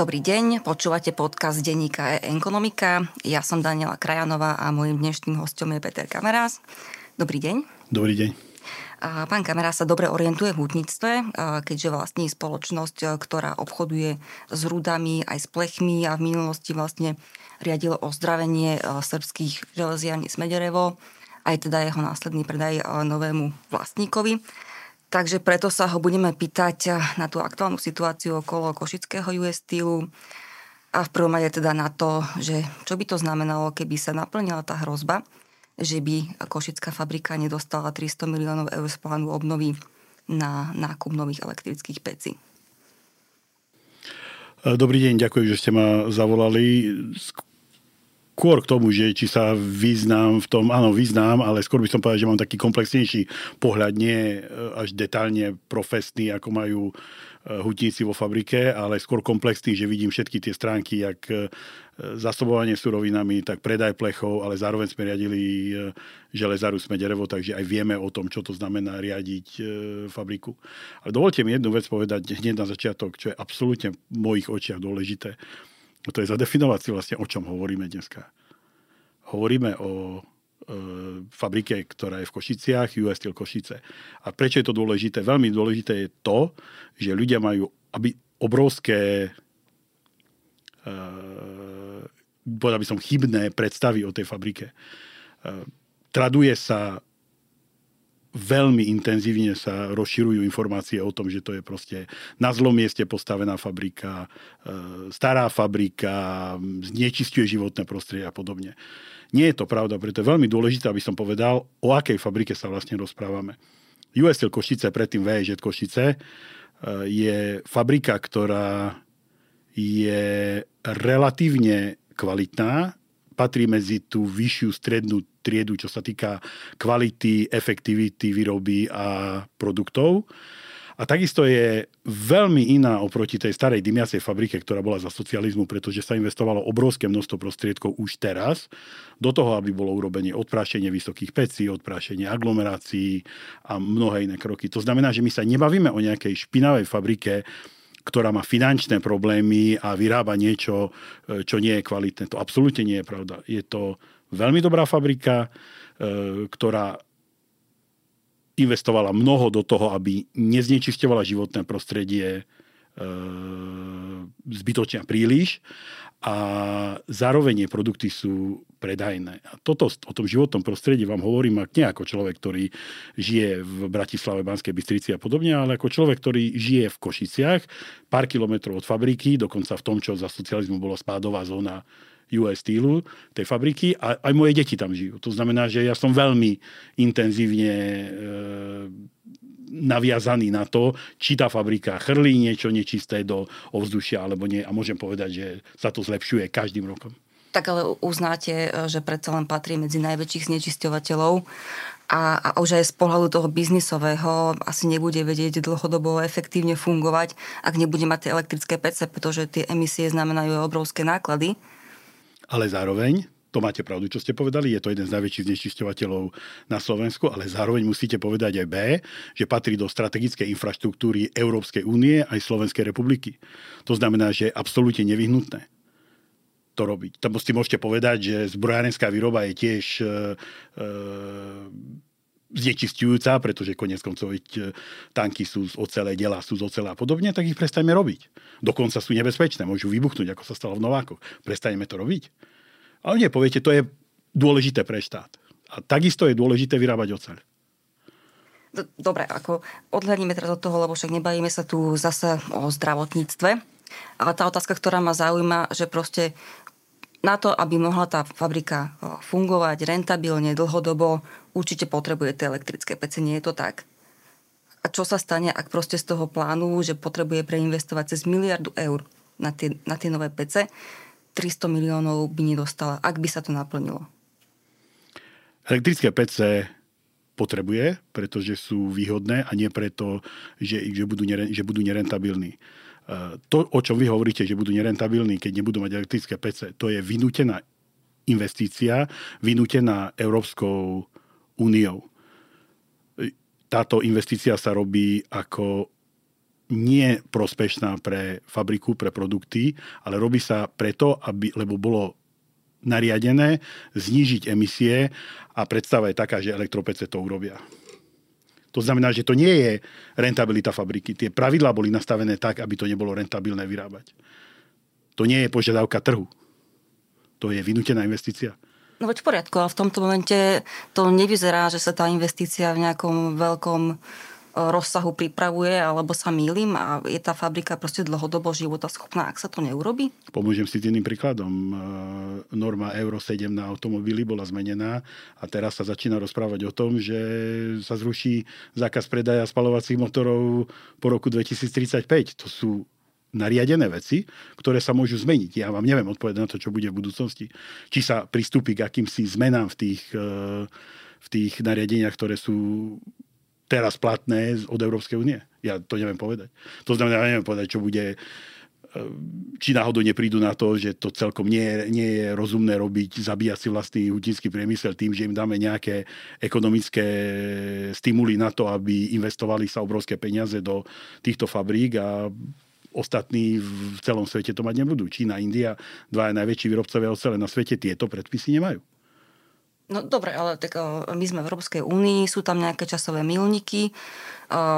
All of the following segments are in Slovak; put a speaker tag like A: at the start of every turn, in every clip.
A: Dobrý deň, počúvate podcast denníka e Ekonomika. Ja som Daniela Krajanová a môjim dnešným hostom je Peter Kamerás. Dobrý deň.
B: Dobrý deň.
A: Pán Kamerás sa dobre orientuje v hutníctve, keďže vlastní spoločnosť, ktorá obchoduje s rudami aj s plechmi a v minulosti vlastne riadilo ozdravenie srbských železiarní Smederevo, aj teda jeho následný predaj novému vlastníkovi. Takže preto sa ho budeme pýtať eh, na tú aktuálnu situáciu okolo košického US Steelu a v prvom rade teda na to, že čo by to znamenalo, keby sa naplnila tá hrozba, že by košická fabrika nedostala 300 miliónov eur z plánu obnovy na nákup nových elektrických pecí.
B: Dobrý deň, ďakujem, že ste ma zavolali skôr k tomu, že či sa vyznám v tom, áno, vyznám, ale skôr by som povedal, že mám taký komplexnejší pohľad, nie e, až detálne profesný, ako majú e, hutníci vo fabrike, ale skôr komplexný, že vidím všetky tie stránky, jak e, zasobovanie surovinami, tak predaj plechov, ale zároveň sme riadili železaru Smederevo, takže aj vieme o tom, čo to znamená riadiť fabriku. Ale dovolte mi jednu vec povedať hneď na začiatok, čo je absolútne v mojich očiach dôležité. To je zadefinovať si vlastne, o čom hovoríme dneska. Hovoríme o e, fabrike, ktorá je v Košiciach, US Steel Košice. A prečo je to dôležité? Veľmi dôležité je to, že ľudia majú aby obrovské e, povedal by som chybné predstavy o tej fabrike. E, traduje sa veľmi intenzívne sa rozširujú informácie o tom, že to je proste na zlom mieste postavená fabrika, e, stará fabrika, znečistuje životné prostredie a podobne. Nie je to pravda, preto je veľmi dôležité, aby som povedal, o akej fabrike sa vlastne rozprávame. USL Košice, predtým VŽ Košice, e, je fabrika, ktorá je relatívne kvalitná, patrí medzi tú vyššiu strednú triedu, čo sa týka kvality, efektivity výroby a produktov. A takisto je veľmi iná oproti tej starej dymiacej fabrike, ktorá bola za socializmu, pretože sa investovalo obrovské množstvo prostriedkov už teraz do toho, aby bolo urobenie odprášenie vysokých pecí, odprášenie aglomerácií a mnohé iné kroky. To znamená, že my sa nebavíme o nejakej špinavej fabrike, ktorá má finančné problémy a vyrába niečo, čo nie je kvalitné. To absolútne nie je pravda. Je to veľmi dobrá fabrika, e, ktorá investovala mnoho do toho, aby neznečisťovala životné prostredie e, zbytočne príliš a zároveň produkty sú predajné. A toto o tom životnom prostredí vám hovorím nie ako človek, ktorý žije v Bratislave, Banskej Bystrici a podobne, ale ako človek, ktorý žije v Košiciach, pár kilometrov od fabriky, dokonca v tom, čo za socializmu bolo spádová zóna US Steelu, tej fabriky a aj moje deti tam žijú. To znamená, že ja som veľmi intenzívne e, naviazaný na to, či tá fabrika chrlí niečo nečisté do ovzdušia alebo nie. A môžem povedať, že sa to zlepšuje každým rokom.
A: Tak ale uznáte, že predsa len patrí medzi najväčších znečisťovateľov a, a už aj z pohľadu toho biznisového asi nebude vedieť dlhodobo efektívne fungovať, ak nebude mať tie elektrické pece, pretože tie emisie znamenajú obrovské náklady.
B: Ale zároveň to máte pravdu, čo ste povedali, je to jeden z najväčších znečisťovateľov na Slovensku, ale zároveň musíte povedať aj B, že patrí do strategickej infraštruktúry Európskej únie aj Slovenskej republiky. To znamená, že je absolútne nevyhnutné to robiť. Tam si môžete povedať, že zbrojárenská výroba je tiež e, e, znečistujúca, pretože konec koncov e, tanky sú z ocele, dela sú z ocele a podobne, tak ich prestajme robiť. Dokonca sú nebezpečné, môžu vybuchnúť, ako sa stalo v Novákoch. Prestaneme to robiť. Ale nie, poviete, to je dôležité pre štát. A takisto je dôležité vyrábať oceľ.
A: Dobre, ako odhľadníme teraz od toho, lebo však nebavíme sa tu zase o zdravotníctve, ale tá otázka, ktorá ma zaujíma, že proste na to, aby mohla tá fabrika fungovať rentabilne, dlhodobo, určite potrebuje tie elektrické pece, nie je to tak? A čo sa stane, ak proste z toho plánu, že potrebuje preinvestovať cez miliardu eur na tie, na tie nové pece, 300 miliónov by nedostala, ak by sa to naplnilo?
B: Elektrické PC potrebuje, pretože sú výhodné a nie preto, že, že, budú, že budú nerentabilní. E, to, o čom vy hovoríte, že budú nerentabilní, keď nebudú mať elektrické PC, to je vynútená investícia, vynútená Európskou úniou. E, táto investícia sa robí ako nie prospešná pre fabriku, pre produkty, ale robí sa preto, aby, lebo bolo nariadené znížiť emisie a predstava je taká, že elektropece to urobia. To znamená, že to nie je rentabilita fabriky. Tie pravidlá boli nastavené tak, aby to nebolo rentabilné vyrábať. To nie je požiadavka trhu. To je vynútená investícia.
A: No veď v poriadku, ale v tomto momente to nevyzerá, že sa tá investícia v nejakom veľkom rozsahu pripravuje, alebo sa mýlim a je tá fabrika proste dlhodobo života schopná, ak sa to neurobi?
B: Pomôžem si s iným príkladom. E, norma Euro 7 na automobily bola zmenená a teraz sa začína rozprávať o tom, že sa zruší zákaz predaja spalovacích motorov po roku 2035. To sú nariadené veci, ktoré sa môžu zmeniť. Ja vám neviem odpovedať na to, čo bude v budúcnosti. Či sa pristúpi k akýmsi zmenám v tých, e, v tých nariadeniach, ktoré sú teraz platné od Európskej únie. Ja to neviem povedať. To znamená, ja neviem povedať, čo bude e, či náhodou neprídu na to, že to celkom nie je, nie je rozumné robiť, zabíjať si vlastný hutinský priemysel tým, že im dáme nejaké ekonomické stimuly na to, aby investovali sa obrovské peniaze do týchto fabrík a ostatní v celom svete to mať nebudú. Čína, India, dva najväčší výrobcovia ocele na svete tieto predpisy nemajú.
A: No dobre, ale tak my sme v Európskej únii, sú tam nejaké časové milníky,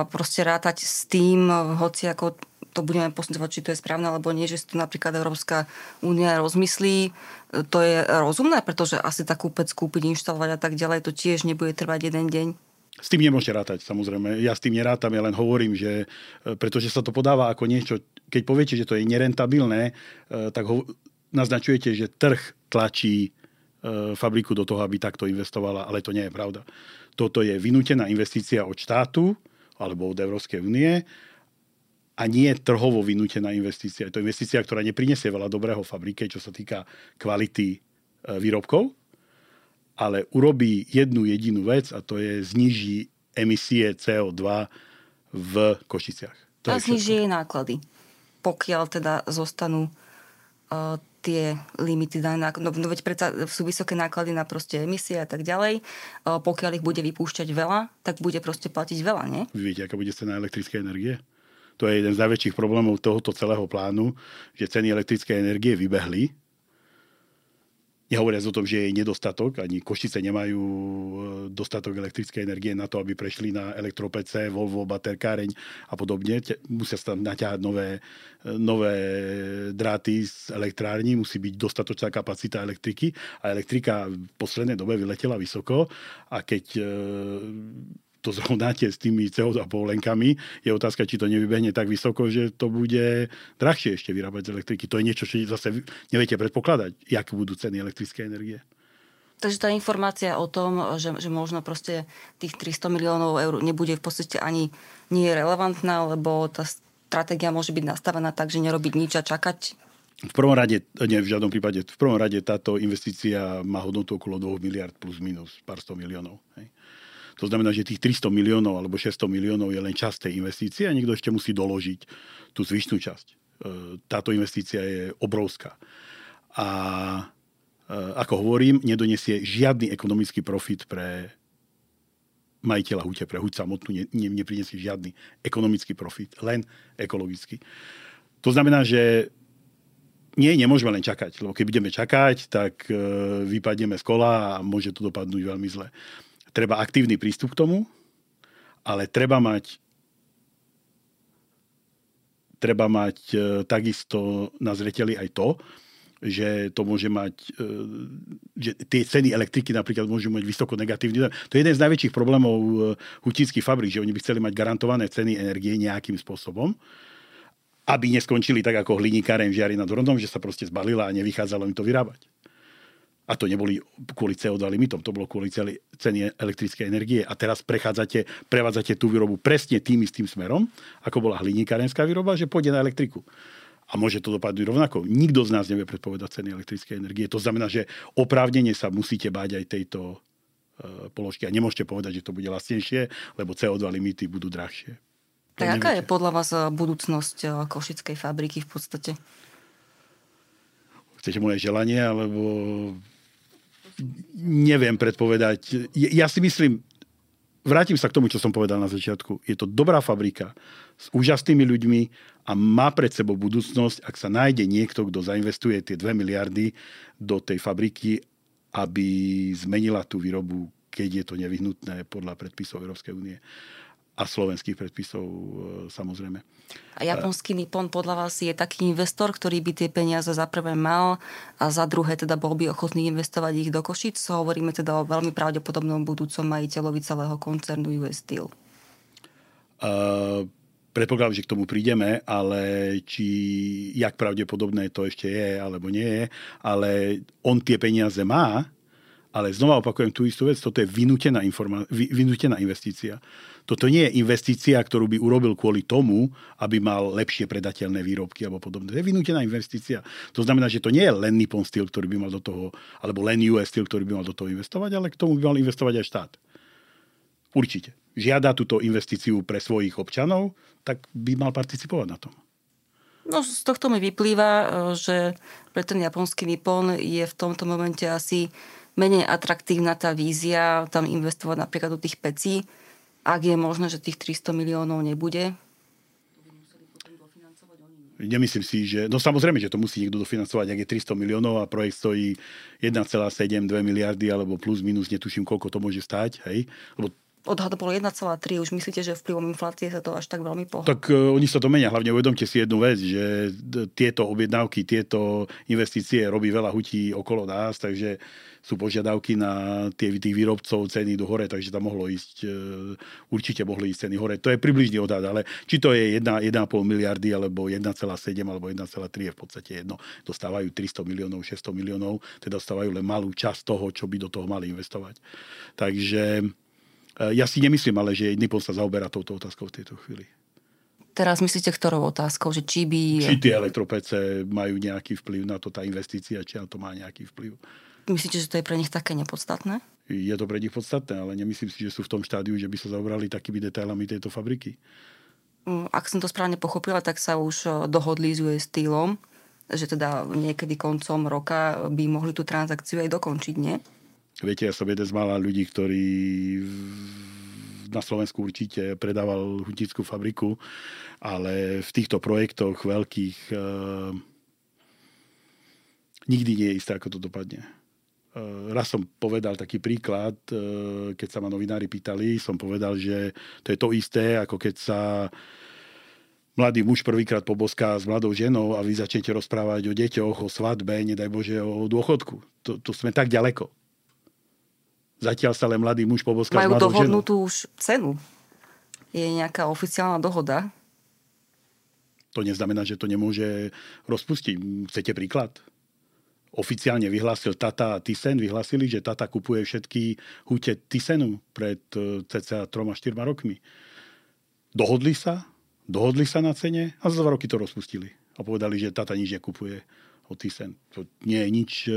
A: proste rátať s tým, hoci ako to budeme posudzovať, či to je správne alebo nie, že si to napríklad Európska únia rozmyslí, to je rozumné, pretože asi takú pec kúpiť, inštalovať a tak ďalej, to tiež nebude trvať jeden deň.
B: S tým nemôžete rátať, samozrejme. Ja s tým nerátam, ja len hovorím, že pretože sa to podáva ako niečo, keď poviete, že to je nerentabilné, tak ho, naznačujete, že trh tlačí fabriku do toho, aby takto investovala, ale to nie je pravda. Toto je vynútená investícia od štátu alebo od Európskej únie a nie trhovo vynútená investícia. Je to investícia, ktorá neprinesie veľa dobrého fabrike, čo sa týka kvality e, výrobkov, ale urobí jednu jedinú vec a to je zniží emisie CO2 v Košiciach.
A: To a zniží jej náklady, pokiaľ teda zostanú uh, tie limity dané, no, no veď predsa sú vysoké náklady na proste emisie a tak ďalej. Pokiaľ ich bude vypúšťať veľa, tak bude proste platiť veľa, nie?
B: Vy viete, aká bude cena elektrickej energie? To je jeden z najväčších problémov tohoto celého plánu, že ceny elektrickej energie vybehli Nehovoriac o tom, že je nedostatok, ani Košice nemajú e, dostatok elektrickej energie na to, aby prešli na elektropece, Volvo, baterkáreň a podobne. Musia sa naťahať nové, e, nové dráty z elektrární, musí byť dostatočná kapacita elektriky a elektrika v poslednej dobe vyletela vysoko a keď e, to zrovnáte s tými CO2 povolenkami, je otázka, či to nevybehne tak vysoko, že to bude drahšie ešte vyrábať z elektriky. To je niečo, čo zase neviete predpokladať, aké budú ceny elektrickej energie.
A: Takže tá informácia o tom, že, že možno proste tých 300 miliónov eur nebude v podstate ani nie je relevantná, lebo tá stratégia môže byť nastavená tak, že nerobiť nič a čakať
B: v prvom rade, nie v žiadnom prípade, v prvom rade táto investícia má hodnotu okolo 2 miliard plus minus pár sto miliónov. Hej. To znamená, že tých 300 miliónov alebo 600 miliónov je len časť tej investície a niekto ešte musí doložiť tú zvyšnú časť. E, táto investícia je obrovská. A e, ako hovorím, nedonesie žiadny ekonomický profit pre majiteľa hute, pre huť samotnú ne, ne, neprinesie žiadny ekonomický profit, len ekologický. To znamená, že nie, nemôžeme len čakať, lebo keď budeme čakať, tak e, vypadneme z kola a môže to dopadnúť veľmi zle treba aktívny prístup k tomu, ale treba mať treba mať e, takisto na zreteli aj to, že to môže mať, e, že tie ceny elektriky napríklad môžu mať vysoko negatívny. To je jeden z najväčších problémov e, hutinských fabrík, že oni by chceli mať garantované ceny energie nejakým spôsobom, aby neskončili tak ako hliníkáren v Žiari nad Hronom, že sa proste zbalila a nevychádzalo im to vyrábať. A to neboli kvôli CO2 limitom, to bolo kvôli ceny elektrickej energie. A teraz prechádzate, prevádzate tú výrobu presne tým istým smerom, ako bola hliníkarenská výroba, že pôjde na elektriku. A môže to dopadnúť rovnako. Nikto z nás nevie predpovedať ceny elektrickej energie. To znamená, že oprávnene sa musíte báť aj tejto e, položky. A nemôžete povedať, že to bude lacnejšie, lebo CO2 limity budú drahšie.
A: Tak aká je podľa vás e, budúcnosť e, košickej fabriky v podstate?
B: Chcete moje želanie, alebo neviem predpovedať. Ja si myslím, vrátim sa k tomu, čo som povedal na začiatku. Je to dobrá fabrika s úžasnými ľuďmi a má pred sebou budúcnosť, ak sa nájde niekto, kto zainvestuje tie 2 miliardy do tej fabriky, aby zmenila tú výrobu, keď je to nevyhnutné podľa predpisov Európskej únie a slovenských predpisov e, samozrejme.
A: A japonský Nippon podľa vás je taký investor, ktorý by tie peniaze za prvé mal a za druhé teda bol by ochotný investovať ich do Košic? Hovoríme teda o veľmi pravdepodobnom budúcom majiteľovi celého koncernu US Steel.
B: Uh, predpokladám, že k tomu prídeme, ale či jak pravdepodobné to ešte je, alebo nie je, ale on tie peniaze má, ale znova opakujem tú istú vec, toto je vynútená, informa- vynútená investícia. Toto nie je investícia, ktorú by urobil kvôli tomu, aby mal lepšie predateľné výrobky alebo podobne. To je vynútená investícia. To znamená, že to nie je len Nippon Steel, ktorý by mal do toho, alebo len US Steel, ktorý by mal do toho investovať, ale k tomu by mal investovať aj štát. Určite. Žiada túto investíciu pre svojich občanov, tak by mal participovať na tom.
A: No z tohto mi vyplýva, e, že pre ten japonský Nippon je v tomto momente asi menej atraktívna tá vízia tam investovať napríklad do tých pecí, ak je možné, že tých 300 miliónov nebude.
B: Nemyslím si, že... No samozrejme, že to musí niekto dofinancovať, ak je 300 miliónov a projekt stojí 1,7, 2 miliardy alebo plus minus, netuším, koľko to môže stať, hej? Lebo
A: odhad bol 1,3. Už myslíte, že vplyvom inflácie sa to až tak veľmi pohľadá?
B: Tak uh, oni sa to menia. Hlavne uvedomte si jednu vec, že tieto objednávky, tieto investície robí veľa hutí okolo nás, takže sú požiadavky na tie, tých výrobcov ceny do hore, takže tam mohlo ísť, uh, určite mohli ísť ceny hore. To je približný odhad, ale či to je 1,5 miliardy, alebo 1,7, alebo 1,3 je v podstate jedno. Dostávajú 300 miliónov, 600 miliónov, teda dostávajú len malú časť toho, čo by do toho mali investovať. Takže ja si nemyslím ale, že Nippon sa zaoberá touto otázkou v tejto chvíli.
A: Teraz myslíte ktorou otázkou? Že či by...
B: Či tie elektropece majú nejaký vplyv na to, tá investícia, či na to má nejaký vplyv.
A: Myslíte, že to je pre nich také nepodstatné?
B: Je to pre nich podstatné, ale nemyslím si, že sú v tom štádiu, že by sa zaobrali takými detailami tejto fabriky.
A: Mm, ak som to správne pochopila, tak sa už eh, dohodli s US Steelom, že teda niekedy koncom roka by mohli tú transakciu aj dokončiť, nie?
B: Viete, ja som jeden z mála ľudí, ktorý na Slovensku určite predával hutickú fabriku, ale v týchto projektoch veľkých e, nikdy nie je isté, ako to dopadne. E, raz som povedal taký príklad, e, keď sa ma novinári pýtali, som povedal, že to je to isté, ako keď sa mladý muž prvýkrát poboská s mladou ženou a vy začnete rozprávať o deťoch, o svadbe, nedaj Bože, o dôchodku. To, to sme tak ďaleko. Zatiaľ len mladý muž poboská
A: Majú dohodnutú už cenu. Je nejaká oficiálna dohoda?
B: To neznamená, že to nemôže rozpustiť. Chcete príklad? Oficiálne vyhlásil Tata a Thyssen, vyhlásili, že Tata kupuje všetky húte Thysenu pred e, cca 3-4 rokmi. Dohodli sa, dohodli sa na cene a za dva roky to rozpustili. A povedali, že Tata nič nekupuje od Thyssen. To nie je nič e,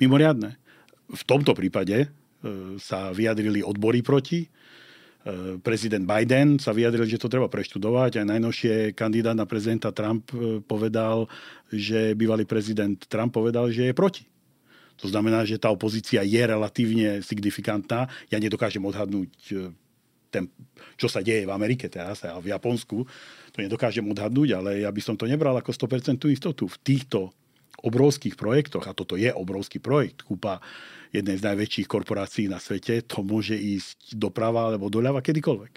B: mimoriadne v tomto prípade e, sa vyjadrili odbory proti. E, prezident Biden sa vyjadril, že to treba preštudovať. Aj najnovšie kandidát na prezidenta Trump e, povedal, že bývalý prezident Trump povedal, že je proti. To znamená, že tá opozícia je relatívne signifikantná. Ja nedokážem odhadnúť, ten, čo sa deje v Amerike teraz a v Japonsku. To nedokážem odhadnúť, ale ja by som to nebral ako 100% istotu. V týchto obrovských projektoch, a toto je obrovský projekt, kúpa jednej z najväčších korporácií na svete, to môže ísť doprava alebo doľava kedykoľvek.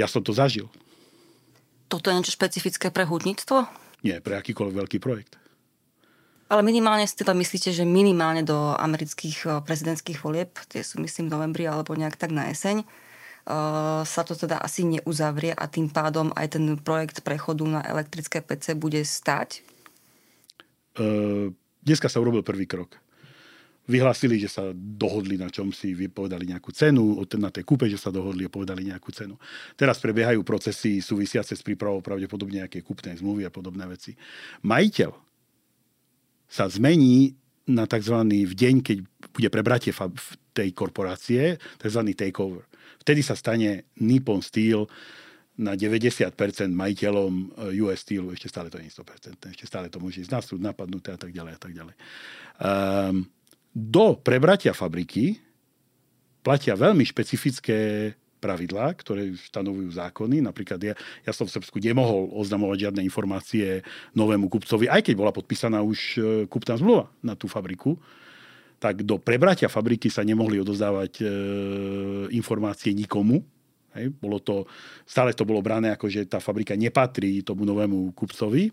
B: Ja som to zažil.
A: Toto je niečo špecifické pre hudníctvo?
B: Nie, pre akýkoľvek veľký projekt.
A: Ale minimálne si teda myslíte, že minimálne do amerických eh, prezidentských volieb, tie sú myslím v novembri alebo nejak tak na jeseň, uh, sa to teda asi neuzavrie a tým pádom aj ten projekt prechodu na elektrické PC bude stať?
B: Uh, dneska sa urobil prvý krok vyhlásili, že sa dohodli na čom si, vypovedali nejakú cenu, na tej kúpe, že sa dohodli a povedali nejakú cenu. Teraz prebiehajú procesy súvisiace s prípravou pravdepodobne nejaké kúpnej zmluvy a podobné veci. Majiteľ sa zmení na tzv. v deň, keď bude prebratie tej korporácie, tzv. takeover. Vtedy sa stane Nippon Steel na 90% majiteľom eh, US Steelu, ešte stále to nie je 100%, ešte stále to môže ísť na súd, napadnuté a tak ďalej a tak ďalej. Um, do prebratia fabriky platia veľmi špecifické pravidlá, ktoré stanovujú zákony. Napríklad ja, ja som v Srbsku nemohol oznamovať žiadne informácie novému kupcovi, aj keď bola podpísaná už e, kupná zmluva na tú fabriku tak do prebratia fabriky sa nemohli odozdávať e, informácie nikomu. Hej, bolo to, stále to bolo brané ako, že tá fabrika nepatrí tomu novému kupcovi.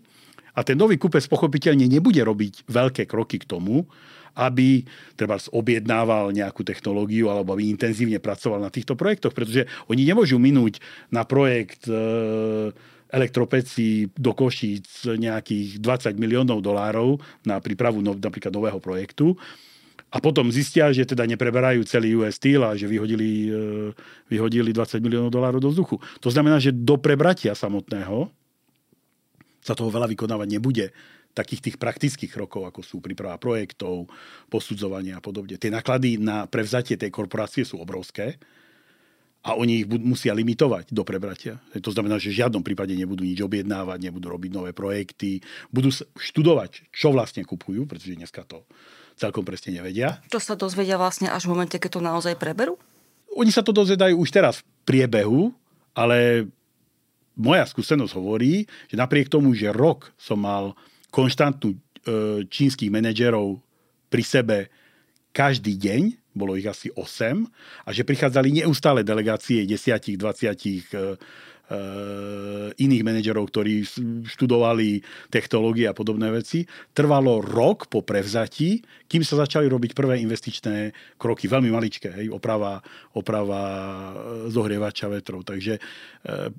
B: A ten nový kupec pochopiteľne nebude robiť veľké kroky k tomu, aby treba objednával nejakú technológiu alebo aby intenzívne pracoval na týchto projektoch, pretože oni nemôžu minúť na projekt e, elektropeci do Košíc nejakých 20 miliónov dolárov na prípravu no, napríklad nového projektu a potom zistia, že teda nepreberajú celý US Steel a že vyhodili, e, vyhodili 20 miliónov dolárov do vzduchu. To znamená, že do prebratia samotného sa toho veľa vykonávať nebude takých tých praktických krokov, ako sú príprava projektov, posudzovanie a podobne. Tie náklady na prevzatie tej korporácie sú obrovské a oni ich musia limitovať do prebratia. To znamená, že v žiadnom prípade nebudú nič objednávať, nebudú robiť nové projekty, budú študovať, čo vlastne kupujú, pretože dneska to celkom presne nevedia.
A: To sa dozvedia vlastne až v momente, keď to naozaj preberú?
B: Oni sa to dozvedajú už teraz v priebehu, ale moja skúsenosť hovorí, že napriek tomu, že rok som mal konštantnú e, čínskych manažerov pri sebe každý deň, bolo ich asi 8, a že prichádzali neustále delegácie 10, 20 Eh, iných manažerov, ktorí študovali technológie a podobné veci. Trvalo rok po prevzatí, kým sa začali robiť prvé investičné kroky, veľmi maličké, hej, oprava, oprava eh, zohrievača vetrov. Takže eh,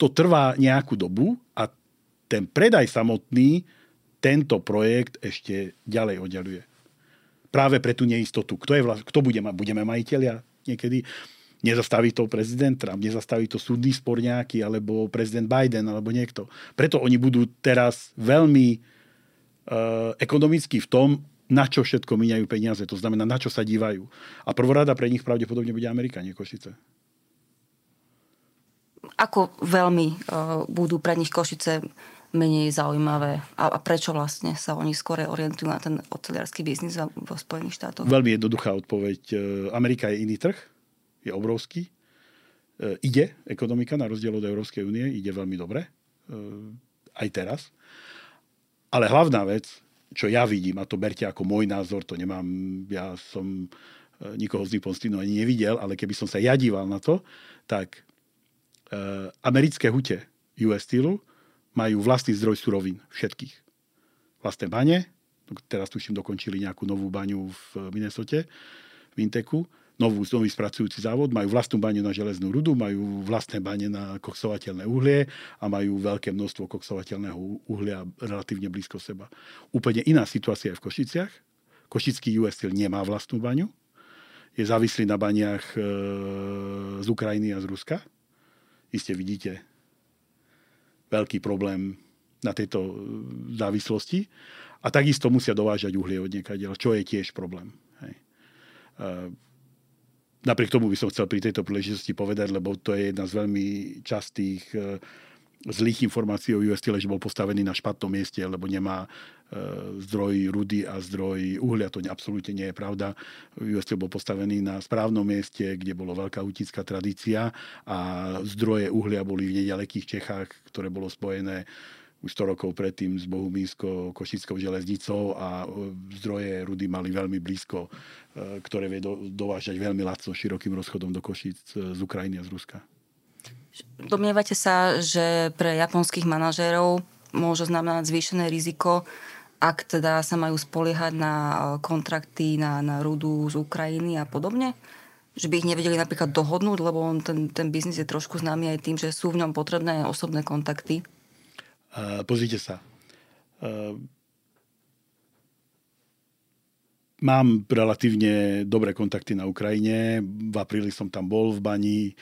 B: to trvá nejakú dobu a ten predaj samotný tento projekt ešte ďalej oddeluje. Práve pre tú neistotu. Kto, je vlast, kto bude, budeme majiteľia niekedy? Nezastaví to prezident Trump, nezastaví to súdny spor nejaký, alebo prezident Biden, alebo niekto. Preto oni budú teraz veľmi uh, ekonomicky v tom, na čo všetko míňajú peniaze. To znamená, na čo sa dívajú. A prvorada pre nich pravdepodobne bude Amerika, nie Košice.
A: Ako veľmi uh, budú pre nich Košice menej zaujímavé a, a prečo vlastne sa oni skôr orientujú na ten oceliarský biznis vo Spojených štátoch?
B: Veľmi jednoduchá odpoveď. E, Amerika je iný trh je obrovský. E, ide ekonomika na rozdiel od Európskej únie, ide veľmi dobre, e, aj teraz. Ale hlavná vec, čo ja vidím, a to berte ako môj názor, to nemám, ja som e, nikoho z Nippon ani nevidel, ale keby som sa ja díval na to, tak e, americké hute US Steelu majú vlastný zdroj surovín, všetkých. Vlastné bane, teraz tuším dokončili nejakú novú baňu v Minnesote, v Inteku, novú, nový spracujúci závod, majú vlastnú baňu na železnú rudu, majú vlastné bane na koksovateľné uhlie a majú veľké množstvo koksovateľného uhlia relatívne blízko seba. Úplne iná situácia je v Košiciach. Košický US Steel nemá vlastnú baňu. Je závislý na baniach e, z Ukrajiny a z Ruska. Iste vidíte veľký problém na tejto e, závislosti. A takisto musia dovážať uhlie od niekadeľ, čo je tiež problém. Hej. E, napriek tomu by som chcel pri tejto príležitosti povedať, lebo to je jedna z veľmi častých e, zlých informácií o US Steel, že bol postavený na špatnom mieste, lebo nemá e, zdroj rudy a zdroj uhlia. To absolútne nie je pravda. US Steel bol postavený na správnom mieste, kde bolo veľká utická tradícia a zdroje uhlia boli v nedalekých Čechách, ktoré bolo spojené už 100 rokov predtým s Bohumínskou Košickou železnicou a e, zdroje rudy mali veľmi blízko, e, ktoré vie do, dovážať veľmi lacno širokým rozchodom do Košic e, z Ukrajiny a z Ruska.
A: Domnievate sa, že pre japonských manažérov môže znamenať zvýšené riziko, ak teda sa majú spoliehať na kontrakty na, na rudu z Ukrajiny a podobne? Že by ich nevedeli napríklad dohodnúť, lebo on, ten, ten biznis je trošku známy aj tým, že sú v ňom potrebné osobné kontakty
B: pozrite sa. Mám relatívne dobré kontakty na Ukrajine. V apríli som tam bol v Bani, e,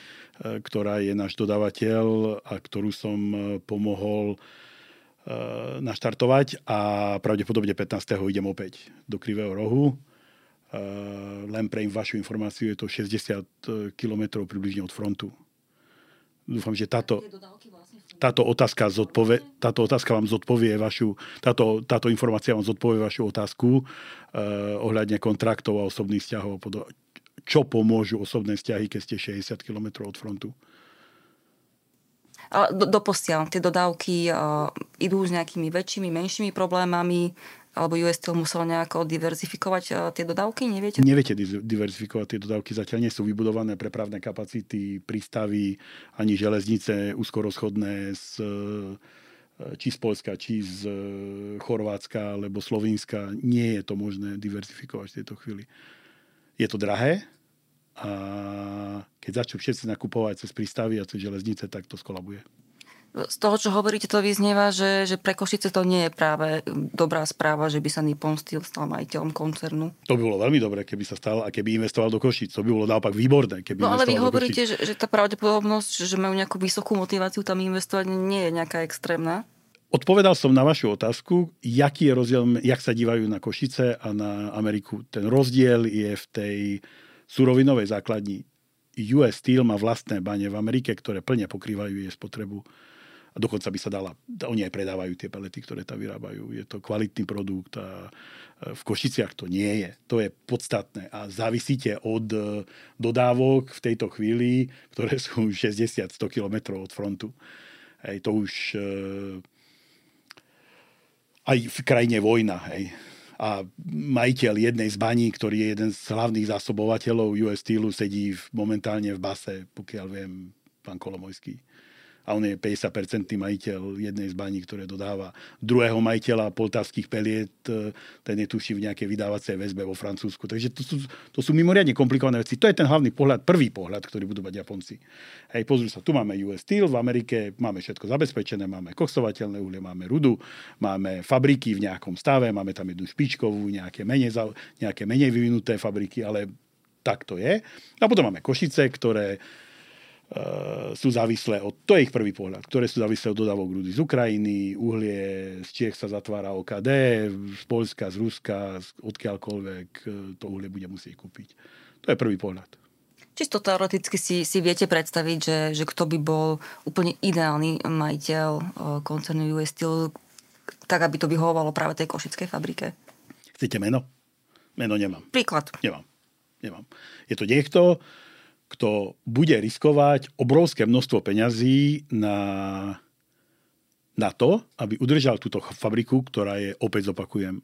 B: ktorá je náš dodávateľ a ktorú som e, pomohol e, naštartovať a pravdepodobne 15. idem opäť do Krivého rohu. Len pre vašu informáciu je to 60 km približne od frontu. Dúfam, že táto, vlastne táto, otázka zodpovie, táto otázka vám zodpovie vašu, táto, táto informácia vám zodpovie vašu otázku eh, ohľadne kontraktov a osobných vzťahov. Čo pomôžu osobné vzťahy, keď ste 60 km od frontu?
A: Do, doposiaľ tie dodávky uh, idú s nejakými väčšími, menšími problémami, alebo US Steel musel nejako diverzifikovať uh, tie dodávky, neviete?
B: Neviete diverzifikovať tie dodávky, zatiaľ nie sú vybudované prepravné kapacity, prístavy, ani železnice úzkorozchodné z, uh, či z Polska, či z uh, Chorvátska, alebo Slovenska. Nie je to možné diverzifikovať v tejto chvíli. Je to drahé, a keď začnú všetci nakupovať cez prístavy a cez železnice, tak to skolabuje.
A: Z toho, čo hovoríte, to vyznieva, že, že pre Košice to nie je práve dobrá správa, že by sa Nippon Steel stal majiteľom koncernu.
B: To by bolo veľmi dobré, keby sa stal a keby investoval do Košic. To by bolo naopak výborné, keby
A: No ale vy hovoríte, že, že tá pravdepodobnosť, že majú nejakú vysokú motiváciu tam investovať, nie je nejaká extrémna.
B: Odpovedal som na vašu otázku, jaký je rozdiel, jak sa dívajú na Košice a na Ameriku. Ten rozdiel je v tej surovinovej základni. US Steel má vlastné bane v Amerike, ktoré plne pokrývajú jej spotrebu. A dokonca by sa dala, oni aj predávajú tie pelety, ktoré tam vyrábajú. Je to kvalitný produkt a v Košiciach to nie je. To je podstatné. A závisíte od e, dodávok v tejto chvíli, ktoré sú 60-100 km od frontu. Hej, to už e, aj v krajine vojna. Hej a majiteľ jednej z baní, ktorý je jeden z hlavných zásobovateľov US Steelu, sedí momentálne v base, pokiaľ viem, pán Kolomojský a on je 50% majiteľ jednej z baní, ktoré dodáva. Druhého majiteľa poltavských peliet, e, ten je tuší v nejakej vydávacej väzbe vo Francúzsku. Takže to sú, to sú mimoriadne komplikované veci. To je ten hlavný pohľad, prvý pohľad, ktorý budú mať Japonci. Hej, pozrú sa, tu máme US Steel, v Amerike máme všetko zabezpečené, máme koksovateľné uhlie, máme rudu, máme fabriky v nejakom stave, máme tam jednu špičkovú, nejaké menej, nejaké menej vyvinuté fabriky, ale tak to je. A potom máme Košice, ktoré sú závislé od, to je ich prvý pohľad, ktoré sú závislé od dodávok rudy z Ukrajiny, uhlie z Čiech sa zatvára OKD, z Polska, z Ruska, odkiaľkoľvek eh, to uhlie bude musieť kúpiť. To je prvý pohľad.
A: Čisto teoreticky si, si viete predstaviť, že, že kto by bol úplne ideálny majiteľ eh, koncernu US Steel, tak aby to vyhovovalo práve tej košickej fabrike?
B: Chcete meno? Meno nemám.
A: Príklad.
B: Nemám. Nemám. Je to niekto, kto bude riskovať obrovské množstvo peňazí na, na to, aby udržal túto fabriku, ktorá je, opäť zopakujem,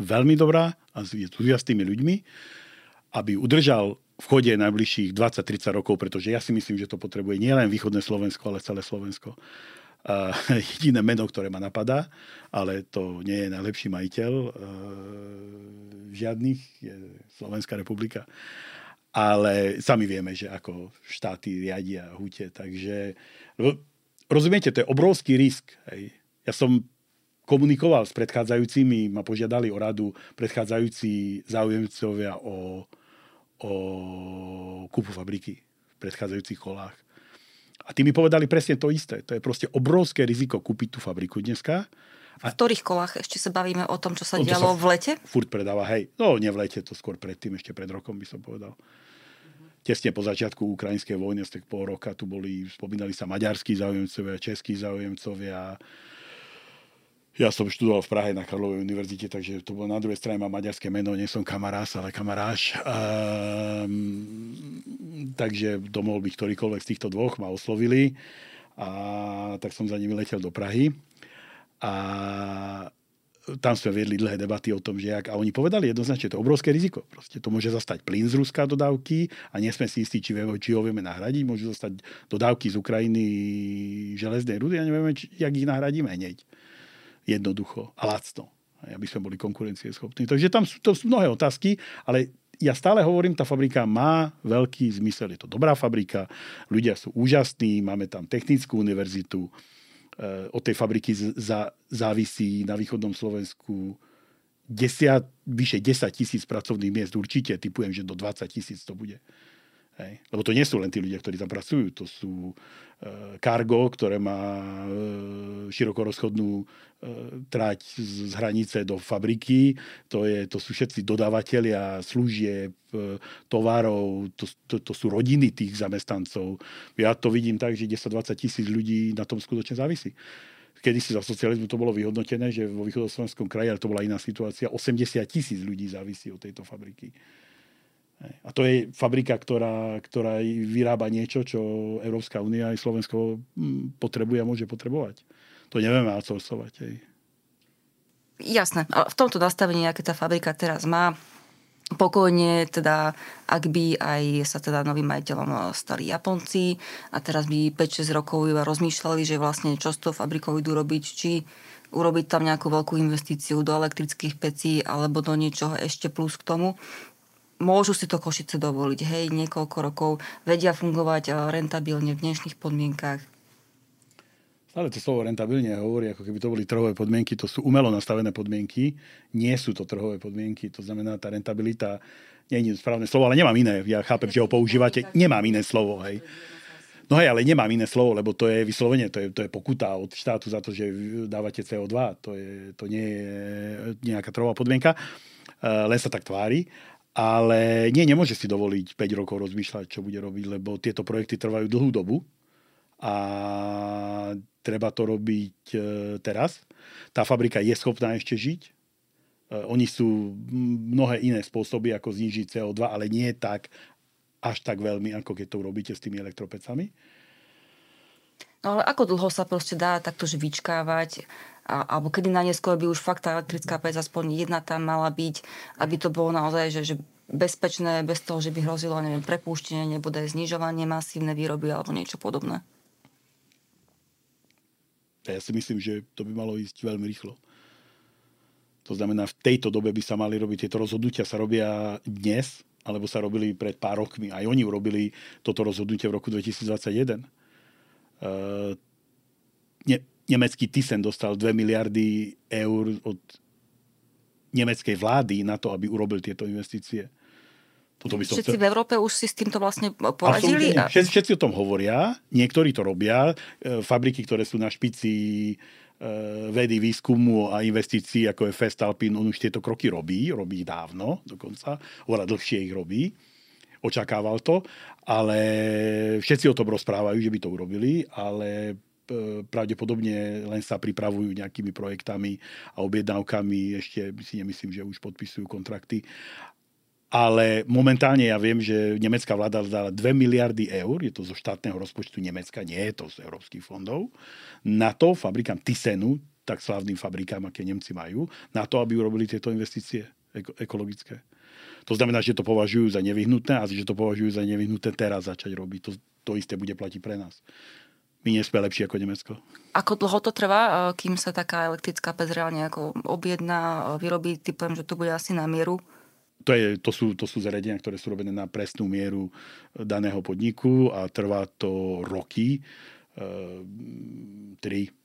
B: veľmi dobrá a je tu s tými ľuďmi, aby udržal v chode najbližších 20-30 rokov, pretože ja si myslím, že to potrebuje nielen východné Slovensko, ale celé Slovensko. Uh, jediné meno, ktoré ma napadá, ale to nie je najlepší majiteľ uh, žiadnych, je Slovenská republika ale sami vieme, že ako štáty riadia hute, takže rozumiete, to je obrovský risk. Hej. Ja som komunikoval s predchádzajúcimi, ma požiadali o radu predchádzajúci záujemcovia o, o kúpu fabriky v predchádzajúcich kolách. A tí mi povedali presne to isté. To je proste obrovské riziko kúpiť tú fabriku dneska.
A: V ktorých kolách ešte sa bavíme o tom, čo sa dialo v lete?
B: Furt predáva, hej. No, nie v lete, to skôr predtým, ešte pred rokom by som povedal tesne po začiatku ukrajinskej vojny, z pol roka tu boli, spomínali sa maďarskí záujemcovia, českí záujemcovia. Ja som študoval v Prahe na Karlovej univerzite, takže to bolo na druhej strane mám maďarské meno, nie som kamarás, ale kamaráš. Um, takže domohol by ktorýkoľvek z týchto dvoch ma oslovili a tak som za nimi letel do Prahy. A tam sme viedli dlhé debaty o tom, že jak, a oni povedali jednoznačne, to je obrovské riziko. Proste to môže zastať plyn z Ruska dodávky a nie sme si istí, či, vieme, či ho vieme nahradiť. Môžu zostať dodávky z Ukrajiny železnej rudy a nevieme, či, jak ich nahradíme hneď. Jednoducho a lacno. Aby sme boli konkurencieschopní. Takže tam sú, to sú mnohé otázky, ale ja stále hovorím, tá fabrika má veľký zmysel. Je to dobrá fabrika, ľudia sú úžasní, máme tam technickú univerzitu, od tej fabriky za, závisí na východnom Slovensku desiat, vyše 10 tisíc pracovných miest určite, typujem, že do 20 tisíc to bude. Hej. Lebo to nie sú len tí ľudia, ktorí tam pracujú, to sú Cargo, ktoré má e, širokorozchodnú e, trať z hranice do fabriky. To, je, to sú všetci dodávateľia služieb, e, tovarov, to, to, to sú rodiny tých zamestnancov. Ja to vidím tak, že 10-20 tisíc ľudí na tom skutočne závisí. Kedy si za socializmu to bolo vyhodnotené, že vo východoslovenskom kraji, ale to bola iná situácia, 80 tisíc ľudí závisí od tejto fabriky. A to je fabrika, ktorá, ktorá vyrába niečo, čo Európska únia aj Slovensko hm, potrebuje a môže potrebovať. To nevieme outsourcovať. Hej.
A: Jasné. A v tomto nastavení, aké tá fabrika teraz má, pokojne, teda, ak by aj sa teda novým majiteľom eh, stali Japonci a teraz by 5-6 rokov iba rozmýšľali, že vlastne čo s tou fabrikou idú robiť, či urobiť tam nejakú veľkú investíciu do elektrických pecí alebo do niečoho ešte plus k tomu, môžu si to Košice dovoliť, hej, niekoľko rokov, vedia fungovať eh, rentabilne v dnešných podmienkách.
B: Stále to slovo rentabilne hovorí, ako keby to boli trhové podmienky, to sú umelo nastavené podmienky, nie sú to trhové podmienky, to znamená, tá rentabilita nie je správne slovo, ale nemám iné, ja chápem, že ho používate, nemám iné slovo, hej. No hej, ale nemám iné slovo, lebo to je vyslovene, to je, to je pokuta od štátu za to, že dávate CO2, to, je, to nie je nejaká trhová podmienka, eh, len sa tak tvári. Ale nie, nemôže si dovoliť 5 rokov rozmýšľať, čo bude robiť, lebo tieto projekty trvajú dlhú dobu a treba to robiť e, teraz. Tá fabrika je schopná ešte žiť. E, oni sú mnohé iné spôsoby, ako znižiť CO2, ale nie tak, až tak veľmi, ako keď to urobíte s tými elektropecami.
A: No ale ako dlho sa proste dá takto vyčkávať a, alebo kedy na neskôr by už fakt tá elektrická pec aspoň jedna tam mala byť, aby to bolo naozaj, že, že bezpečné, bez toho, že by hrozilo, neviem, prepúštenie, nebude znižovanie masívne výroby alebo niečo podobné.
B: Ja si myslím, že to by malo ísť veľmi rýchlo. To znamená, v tejto dobe by sa mali robiť tieto rozhodnutia, sa robia dnes, alebo sa robili pred pár rokmi. Aj oni urobili toto rozhodnutie v roku 2021. Uh, ne, nemecký Thyssen dostal 2 miliardy eur od nemeckej vlády na to, aby urobil tieto investície.
A: Toto by som všetci chcel... v Európe už si s týmto vlastne poradili?
B: A... Všetci, všetci o tom hovoria, niektorí to robia. E, fabriky, ktoré sú na špici e, vedy, výskumu a investícií, ako je Festalpin, on už tieto kroky robí, robí ich dávno dokonca, oveľa dlhšie ich robí. Očakával to, ale všetci o tom rozprávajú, že by to urobili, ale pravdepodobne len sa pripravujú nejakými projektami a objednávkami. Ešte si nemyslím, že už podpisujú kontrakty. Ale momentálne ja viem, že nemecká vláda dala 2 miliardy eur, je to zo štátneho rozpočtu Nemecka, nie je to z európskych fondov, na to fabrikám Tysenu, tak slavným fabrikám, aké Nemci majú, na to, aby urobili tieto investície ekologické. To znamená, že to považujú za nevyhnutné a že to považujú za nevyhnutné teraz začať robiť. To, to isté bude platiť pre nás my nie sme lepší ako Nemecko.
A: Ako dlho to trvá, e, kým sa taká elektrická pec reálne ako objedná, e, vyrobí? Typujem, že to bude asi na mieru.
B: To, je, to, sú, to sú zariadenia, ktoré sú robené na presnú mieru e, daného podniku a trvá to roky. E, 3, 4.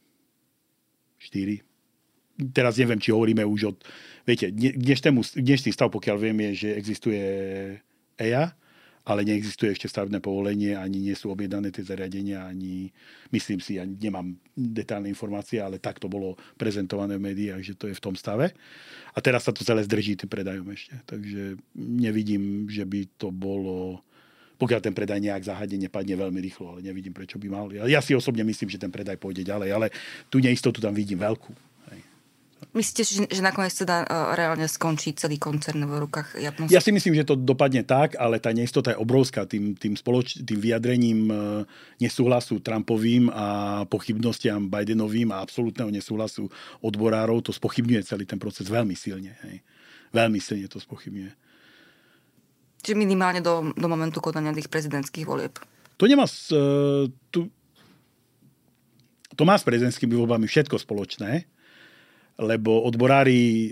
B: Teraz neviem, či hovoríme už od... Viete, dnešný, dnešný stav, pokiaľ viem, je, že existuje EIA, ale neexistuje ešte stavebné povolenie, ani nie sú objednané tie zariadenia, ani myslím si, ja nemám detálne informácie, ale tak to bolo prezentované v médiách, že to je v tom stave. A teraz sa to celé zdrží tým predajom ešte. Takže nevidím, že by to bolo pokiaľ ten predaj nejak záhadne nepadne veľmi rýchlo, ale nevidím, prečo by mal. Ja si osobne myslím, že ten predaj pôjde ďalej, ale tú neistotu tam vidím veľkú.
A: Myslíte, že, že nakoniec teda reálne skončí celý koncern v rukách Japonska?
B: Ja si myslím, že to dopadne tak, ale tá neistota je obrovská tým, tým, spoloč, tým vyjadrením uh, nesúhlasu Trumpovým a pochybnostiam Bidenovým a absolútneho nesúhlasu odborárov. To spochybňuje celý ten proces veľmi silne. Hej. Veľmi silne to spochybňuje.
A: Čiže minimálne do, do momentu konania tých prezidentských volieb.
B: To nemá... Uh, tu, to má s prezidentskými voľbami všetko spoločné lebo odborári, e,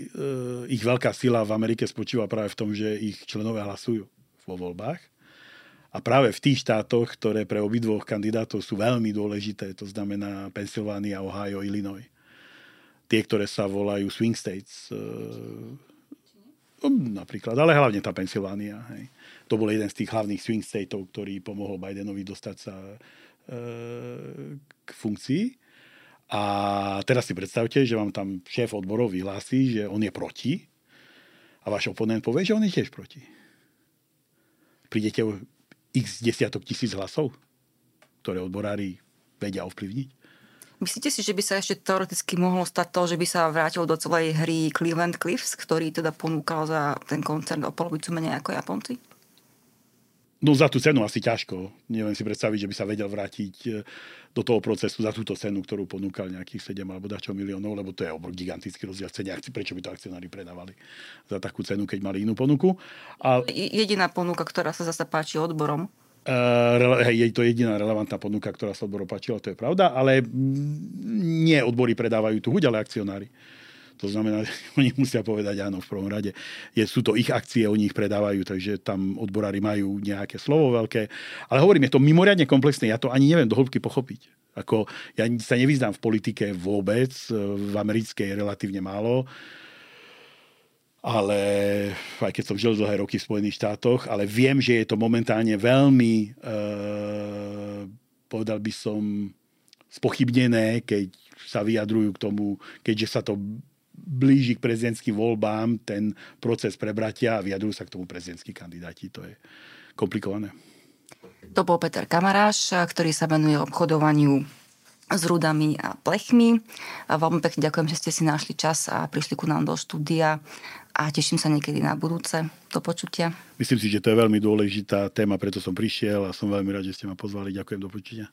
B: ich veľká sila v Amerike spočíva práve v tom, že ich členovia hlasujú vo voľbách. A práve v tých štátoch, ktoré pre obidvoch kandidátov sú veľmi dôležité, to znamená Pennsylvania, Ohio, Illinois. Tie, ktoré sa volajú swing states. E, No, napríklad, ale hlavne tá Pensylvánia. Hej. To bol jeden z tých hlavných swing stateov, ktorý pomohol Bidenovi dostať sa e, k funkcii. A teraz si predstavte, že vám tam šéf odborov vyhlási, že on je proti a váš oponent povie, že on je tiež proti. Prídete o x desiatok tisíc hlasov, ktoré odborári vedia ovplyvniť.
A: Myslíte si, že by sa ešte teoreticky mohlo stať to, že by sa vrátil do celej hry Cleveland Cliffs, ktorý teda ponúkal za ten koncert o polovicu menej ako Japonci?
B: No za tú cenu asi ťažko. Neviem si predstaviť, že by sa vedel vrátiť e, do toho procesu za túto cenu, ktorú ponúkal nejakých 7 alebo dačo miliónov, lebo to je gigantický rozdiel v cene akcií. Prečo by to akcionári predávali za takú cenu, keď mali inú ponuku?
A: A... Jediná ponuka, ktorá sa zase páči odborom,
B: Uh, je to jediná relevantná ponuka, ktorá sa odboru páčila, to je pravda, ale nie odbory predávajú tú huď, ale akcionári. To znamená, že oni musia povedať áno v prvom rade. Je, sú to ich akcie, oni ich predávajú, takže tam odborári majú nejaké slovo veľké. Ale hovorím, je to mimoriadne komplexné, ja to ani neviem do hĺbky pochopiť. Ako, ja sa nevyznám v politike vôbec, v americkej relatívne málo ale aj keď som žil dlhé roky v Spojených štátoch, ale viem, že je to momentálne veľmi, e, povedal by som, spochybnené, keď sa vyjadrujú k tomu, keďže sa to blíži k prezidentským voľbám, ten proces prebratia a vyjadrujú sa k tomu prezidentskí kandidáti. To je komplikované.
A: To bol Peter Kamaráš, ktorý sa venuje obchodovaniu s rudami a plechmi. Veľmi pekne ďakujem, že ste si našli čas a prišli ku nám do štúdia a teším sa niekedy na budúce. Do počutia.
B: Myslím si, že to je veľmi dôležitá téma, preto som prišiel a som veľmi rád, že ste ma pozvali. Ďakujem, do počutia.